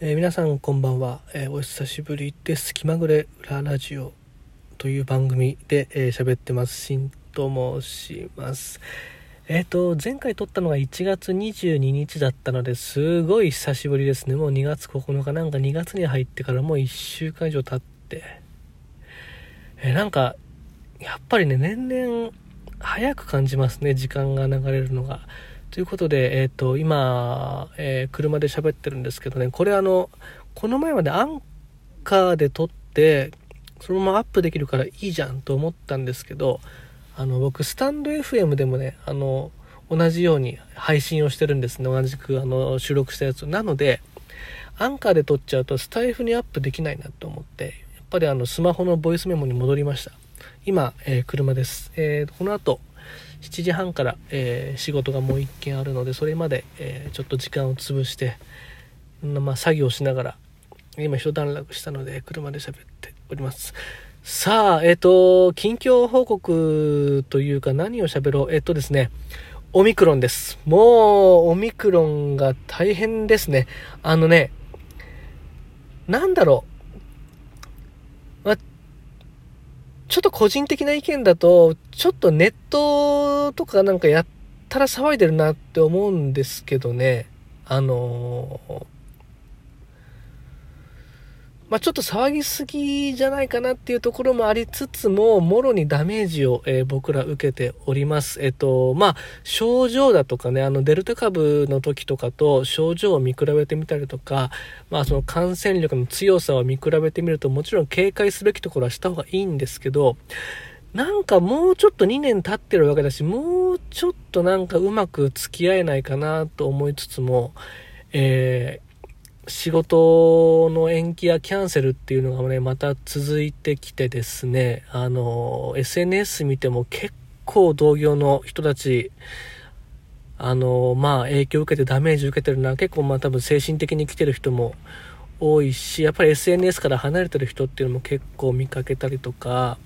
えー皆さんこんばんは、えーお久しぶりです。気まぐれ裏ラジオという番組でえー喋、ってます。しんと申します。えっ、と前回撮ったのが1月22日だったのですごい久しぶりですね。もう2月9日なんか2月に入ってからもう1週間以上経って。えーなんかやっぱりね年々早く感じますね。時間が流れるのが。ということで、えっ、と、今、えー車で喋ってるんですけどね、これあの、この前までアンカーで撮って、そのままアップできるからいいじゃんと思ったんですけど、あの、僕、スタンド FM でもね、あの、同じように配信をしてるんですね。同じく、あの、収録したやつ。なので、アンカーで撮っちゃうと、スタイフにアップできないなと思って、やっぱりあの、スマホのボイスメモに戻りました。今、えー車です。えーこの後、7時半から、えー仕事がもう一件あるのでそれまで、えーちょっと時間を潰して、まあ、作業しながら今一段落したので車で喋っております。さあえっ、と近況報告というか何を喋ろう。えっ、とですねオミクロンです。もうオミクロンが大変ですね。あのねなんだろうまあちょっと個人的な意見だと、ちょっとネットとかなんかやったら騒いでるなって思うんですけどね。あのーまあちょっと騒ぎすぎじゃないかなっていうところもありつつも、もろにダメージを、えー僕ら受けております。えっと、まあ症状だとかね、あのデルタ株の時とかと症状を見比べてみたりとか、まあその感染力の強さを見比べてみると、もちろん警戒すべきところはした方がいいんですけど、なんかもうちょっと2年経ってるわけだし、もうちょっとなんかうまく付き合えないかなと思いつつも、えー仕事の延期やキャンセルっていうのがね、また続いてきてですね、あの、SNS 見ても結構同業の人たち、あの、まあ影響を受けてダメージ受けてるのは結構まあ多分精神的に来てる人も多いし、やっぱり SNS から離れてる人っていうのも結構見かけたりとか、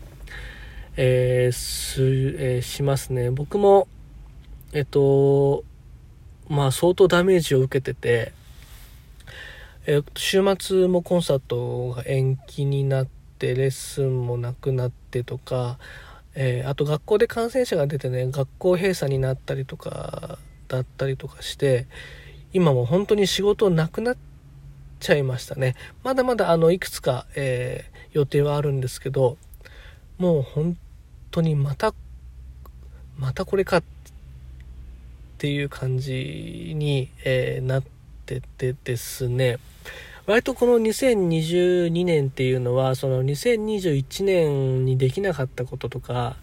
えーす、えーしますね。僕も、えっと、まあ相当ダメージを受けてて、えー週末もコンサートが延期になって、レッスンもなくなってとか、えーあと学校で感染者が出てね、学校閉鎖になったりとか、だったりとかして、今も本当に仕事なくなっちゃいましたね。まだまだあの、いくつか、えー予定はあるんですけど、もう本当にまた、またこれかっていう感じに、えーなっててですね、割とこの2022年っていうのは、その2021年にできなかったこととか、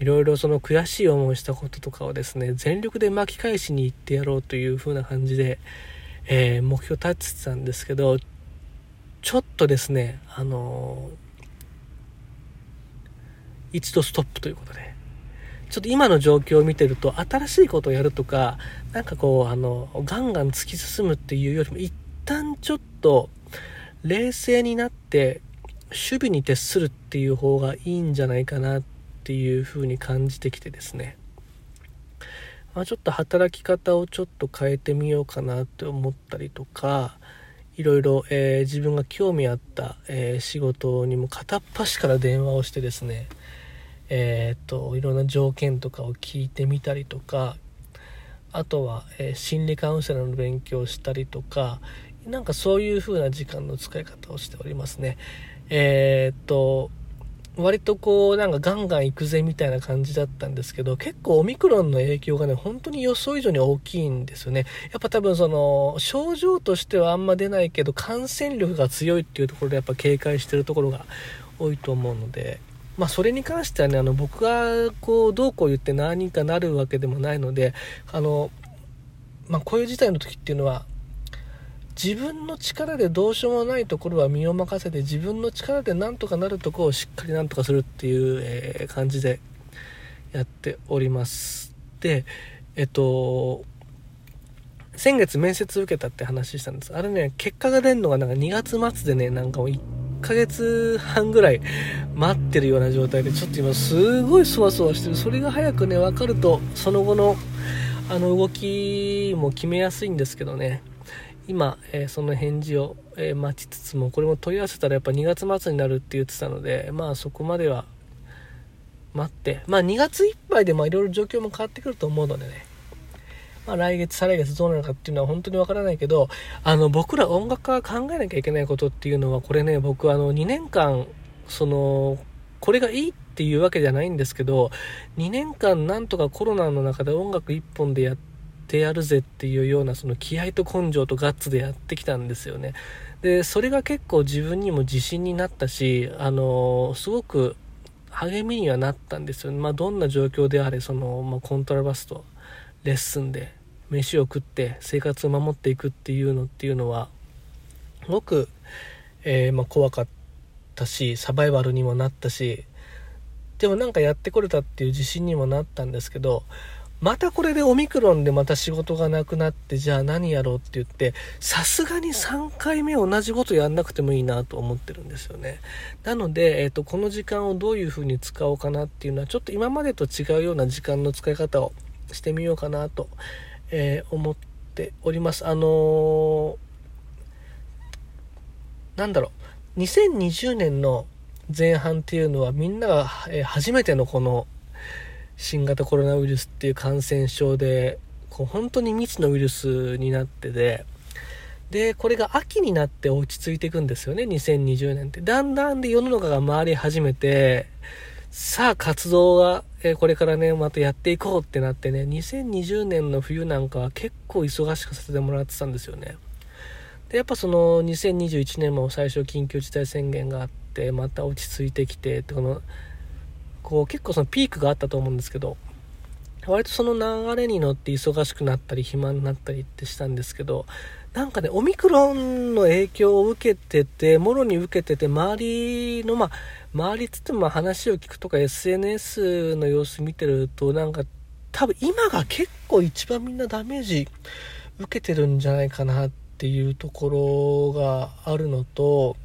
いろいろその悔しい思いしたこととかをですね、全力で巻き返しに行ってやろうという風な感じで、えー目標立ててたんですけど、ちょっとですね、あのー一度ストップということで、ちょっと今の状況を見てると、新しいことをやるとか、なんかこう、あの、ガンガン突き進むっていうよりも、一旦ちょっと、冷静になって、守備に徹するっていう方がいいんじゃないかなっていう風に感じてきてですね。まあ、ちょっと働き方をちょっと変えてみようかなって思ったりとか、いろいろ、えー自分が興味あった、えー仕事にも片っ端から電話をしてですね、えーと、いろんな条件とかを聞いてみたりとか、あとは、えー心理カウンセラーの勉強をしたりとか、なんかそういう風な時間の使い方をしておりますね。えーっと、割とこう、なんかガンガン行くぜみたいな感じだったんですけど、結構オミクロンの影響がね、本当に予想以上に大きいんですよね。やっぱ多分その、症状としてはあんま出ないけど、感染力が強いっていうところでやっぱ警戒してるところが多いと思うので、まあそれに関してはね、あの僕がこう、どうこう言って何人かなるわけでもないので、あの、まあこういう事態の時っていうのは、自分の力でどうしようもないところは身を任せて自分の力でなんとかなるところをしっかりなんとかするっていう、え感じでやっております。でえっと先月面接受けたって話したんです。あれね結果が出るのがなんか2月末でねなんかもう1ヶ月半ぐらい待ってるような状態でちょっと今すごいそわそわしてる。それが早くね分かるとその後のあの動きも決めやすいんですけどね。今、えー、その返事を、えー、待ちつつもこれも問い合わせたらやっぱ2月末になるって言ってたのでまあそこまでは待ってまあ2月いっぱいでまあいろいろ状況も変わってくると思うのでね。まあ、来月、再来月どうなるかっていうのは本当にわからないけど、あの、僕ら音楽家が考えなきゃいけないことっていうのは、これね、僕あの、2年間、その、これがいいっていうわけじゃないんですけど、2年間なんとかコロナの中で音楽一本でやってやるぜっていうような、その気合と根性とガッツでやってきたんですよね。で、それが結構自分にも自信になったし、あの、すごく励みにはなったんですよ。まあ、どんな状況であれ、その、まあ、コントラバスと、レッスンで飯を食って生活を守っていくっていうのっていうのはすごく、えー、まあ、怖かったしサバイバルにもなったしでもなんかやってこれたっていう自信にもなったんですけどまたこれでオミクロンでまた仕事がなくなってじゃあ何やろうって言ってさすがに3回目同じことやんなくてもいいなと思ってるんですよね。なので、えーと、この時間をどういうふうに使おうかなっていうのはちょっと今までと違うような時間の使い方をしてみようかなと、えー、思っております。あのー、なんだろう、2020年の前半っていうのはみんなが、え、初めてのこの新型コロナウイルスっていう感染症で、こう本当に未知のウイルスになってて、で、これが秋になって落ち着いていくんですよね、2020年って。だんだんで世の中が回り始めて、さあ活動が、えこれからね、またやっていこうってなってね、2020年の冬なんかは結構忙しくさせてもらってたんですよね。で、やっぱその2021年も最初緊急事態宣言があって、また落ち着いてきて、ってこの、こう結構そのピークがあったと思うんですけど、割とその流れに乗って忙しくなったり暇になったりってしたんですけど、なんかね、オミクロンの影響を受けてて、もろに受けてて、周りの、まあ、周りつっても話を聞くとか SNS の様子見てると、なんか、多分今が結構一番みんなダメージ受けてるんじゃないかなっていうところがあるのと、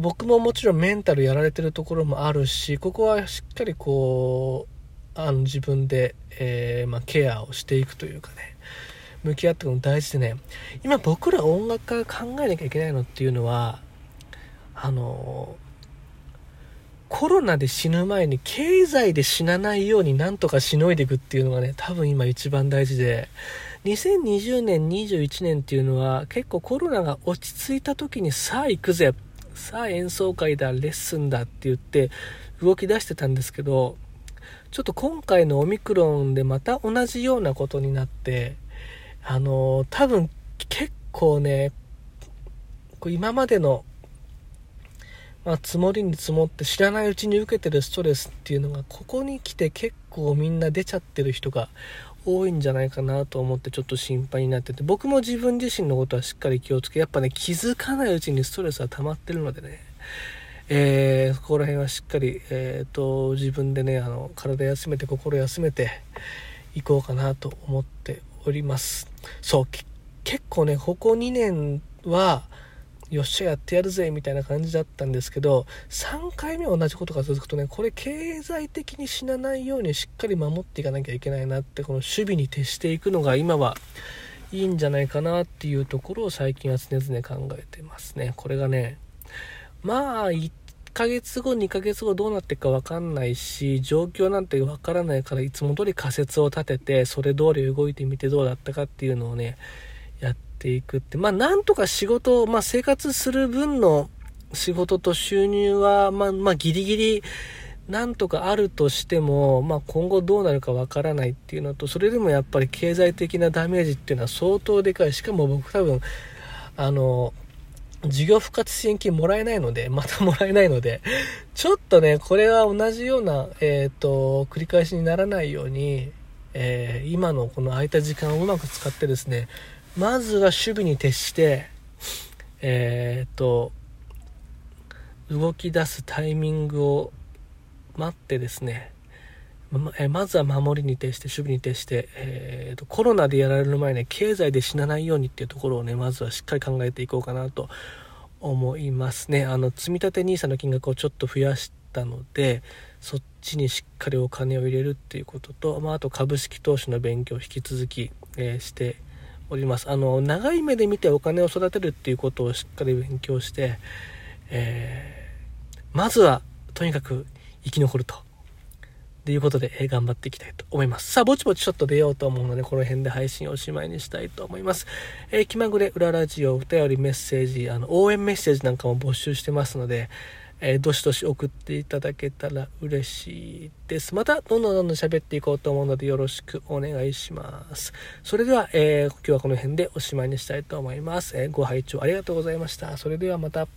僕ももちろんメンタルやられてるところもあるし、ここはしっかりこう、あの自分で、えー、まあ、ケアをしていくというかね、向き合っていくの大事でね。今僕ら音楽家が考えなきゃいけないのっていうのはあのコロナで死ぬ前に経済で死なないようになんとかしのいでいくっていうのがね多分今一番大事で。2020年21年っていうのは結構コロナが落ち着いた時にさあ行くぜ。さあ演奏会だレッスンだって言って動き出してたんですけどちょっと今回のオミクロンでまた同じようなことになってあの多分結構ね、今までの、まあ、積もりに積もって知らないうちに受けてるストレスっていうのが、ここに来て結構みんな出ちゃってる人が多いんじゃないかなと思ってちょっと心配になってて、僕も自分自身のことはしっかり気をつけ、やっぱね、気づかないうちにストレスは溜まってるのでね、えー、そこら辺はしっかり、えーと、自分でねあの体休めて心休めていこうかなと思っております。そう、結構ね、ここ2年は、よっしゃやってやるぜみたいな感じだったんですけど3回目同じことが続くとねこれ経済的に死なないようにしっかり守っていかなきゃいけないなってこの守備に徹していくのが今はいいんじゃないかなっていうところを最近は常々考えてますねこれがねまあ1ヶ月後、2ヶ月後どうなっていくかわかんないし、状況なんてわからないから、いつも通り仮説を立てて、それ通り動いてみてどうだったかっていうのをね、やっていくって。まあ、なんとか仕事を、まあ、生活する分の仕事と収入は、まあ、まあ、ギリギリ、なんとかあるとしても、まあ、今後どうなるかわからないっていうのと、それでもやっぱり経済的なダメージっていうのは相当でかい。しかも僕多分、あの、事業復活支援金もらえないので、またもらえないので、ちょっとね、これは同じような、えっ、ー、と、繰り返しにならないように、えー、今のこの空いた時間をうまく使ってですね、まずは守備に徹して、えっ、ー、と、動き出すタイミングを待ってですね、まえまずは守りに徹して、守備に徹して、えーと、コロナでやられる前に経済で死なないようにっていうところをね、まずはしっかり考えていこうかなと思いますね。あの、積立 NISA の金額をちょっと増やしたので、そっちにしっかりお金を入れるっていうことと、まあ、あと株式投資の勉強を引き続き、えー、しております。あの、長い目で見てお金を育てるっていうことをしっかり勉強して、えー、まずは、とにかく生き残ると。ということで、えー、頑張っていきたいと思います。さあ、ぼちぼちちょっと出ようと思うので、この辺で配信をおしまいにしたいと思います。えー、気まぐれ裏ラジオ、お便りメッセージ、あの、応援メッセージなんかも募集してますので、えー、どしどし送っていただけたら嬉しいです。また、どんどんどんどん喋っていこうと思うので、よろしくお願いします。それでは、えー、今日はこの辺でおしまいにしたいと思います。えー、ご拝聴ありがとうございました。それではまた。